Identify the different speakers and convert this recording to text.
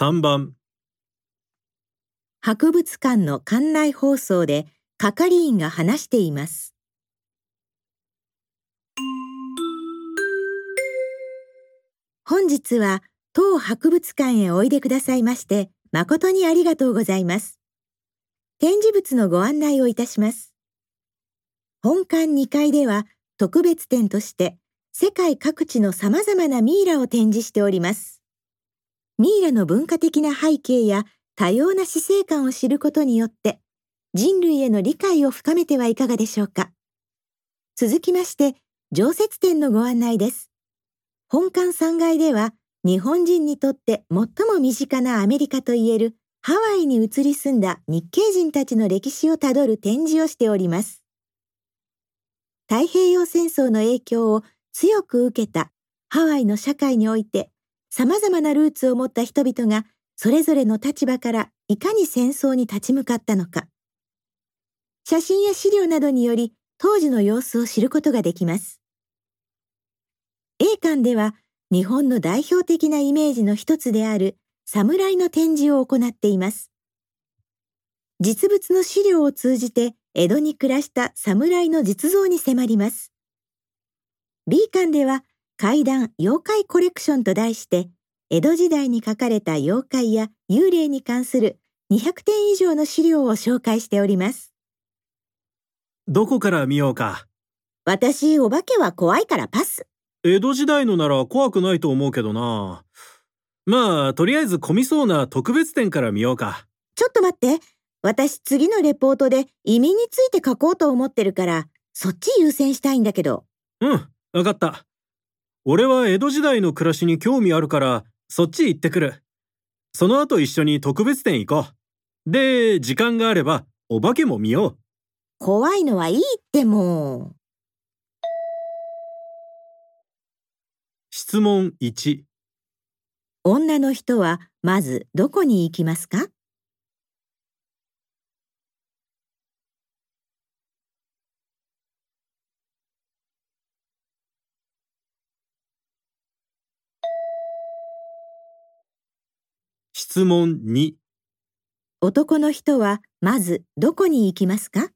Speaker 1: 3番
Speaker 2: 博物館の館内放送で係員が話しています。本日は当博物館へおいでくださいまして誠にありがとうございます。展示物のご案内をいたします。本館2階では特別展として世界各地の様々なミイラを展示しております。ミイラの文化的な背景や多様な死生観を知ることによって人類への理解を深めてはいかがでしょうか。続きまして常設展のご案内です。本館3階では日本人にとって最も身近なアメリカといえるハワイに移り住んだ日系人たちの歴史をたどる展示をしております。太平洋戦争の影響を強く受けたハワイの社会において様々なルーツを持った人々がそれぞれの立場からいかに戦争に立ち向かったのか。写真や資料などにより当時の様子を知ることができます。A 館では日本の代表的なイメージの一つである侍の展示を行っています。実物の資料を通じて江戸に暮らした侍の実像に迫ります。B 館では怪談妖怪コレクションと題して江戸時代に書かれた妖怪や幽霊に関する200点以上の資料を紹介しております。
Speaker 1: どこから見ようか
Speaker 2: 私、お化けは怖いからパス。
Speaker 1: 江戸時代のなら怖くないと思うけどな。まあ、とりあえず混みそうな特別展から見ようか。
Speaker 2: ちょっと待って。私、次のレポートで移民について書こうと思ってるから、そっち優先したいんだけど。
Speaker 1: うん、わかった。俺は江戸時代の暮らしに興味あるから、そっち行ってくる。その後一緒に特別展行こう。で、時間があれば、お化けも見よう。
Speaker 2: 怖いのはいいってもう。
Speaker 1: 質問1、
Speaker 2: 女の人はまずどこに行きますか？
Speaker 1: 質問2、
Speaker 2: 男の人はまずどこに行きますか？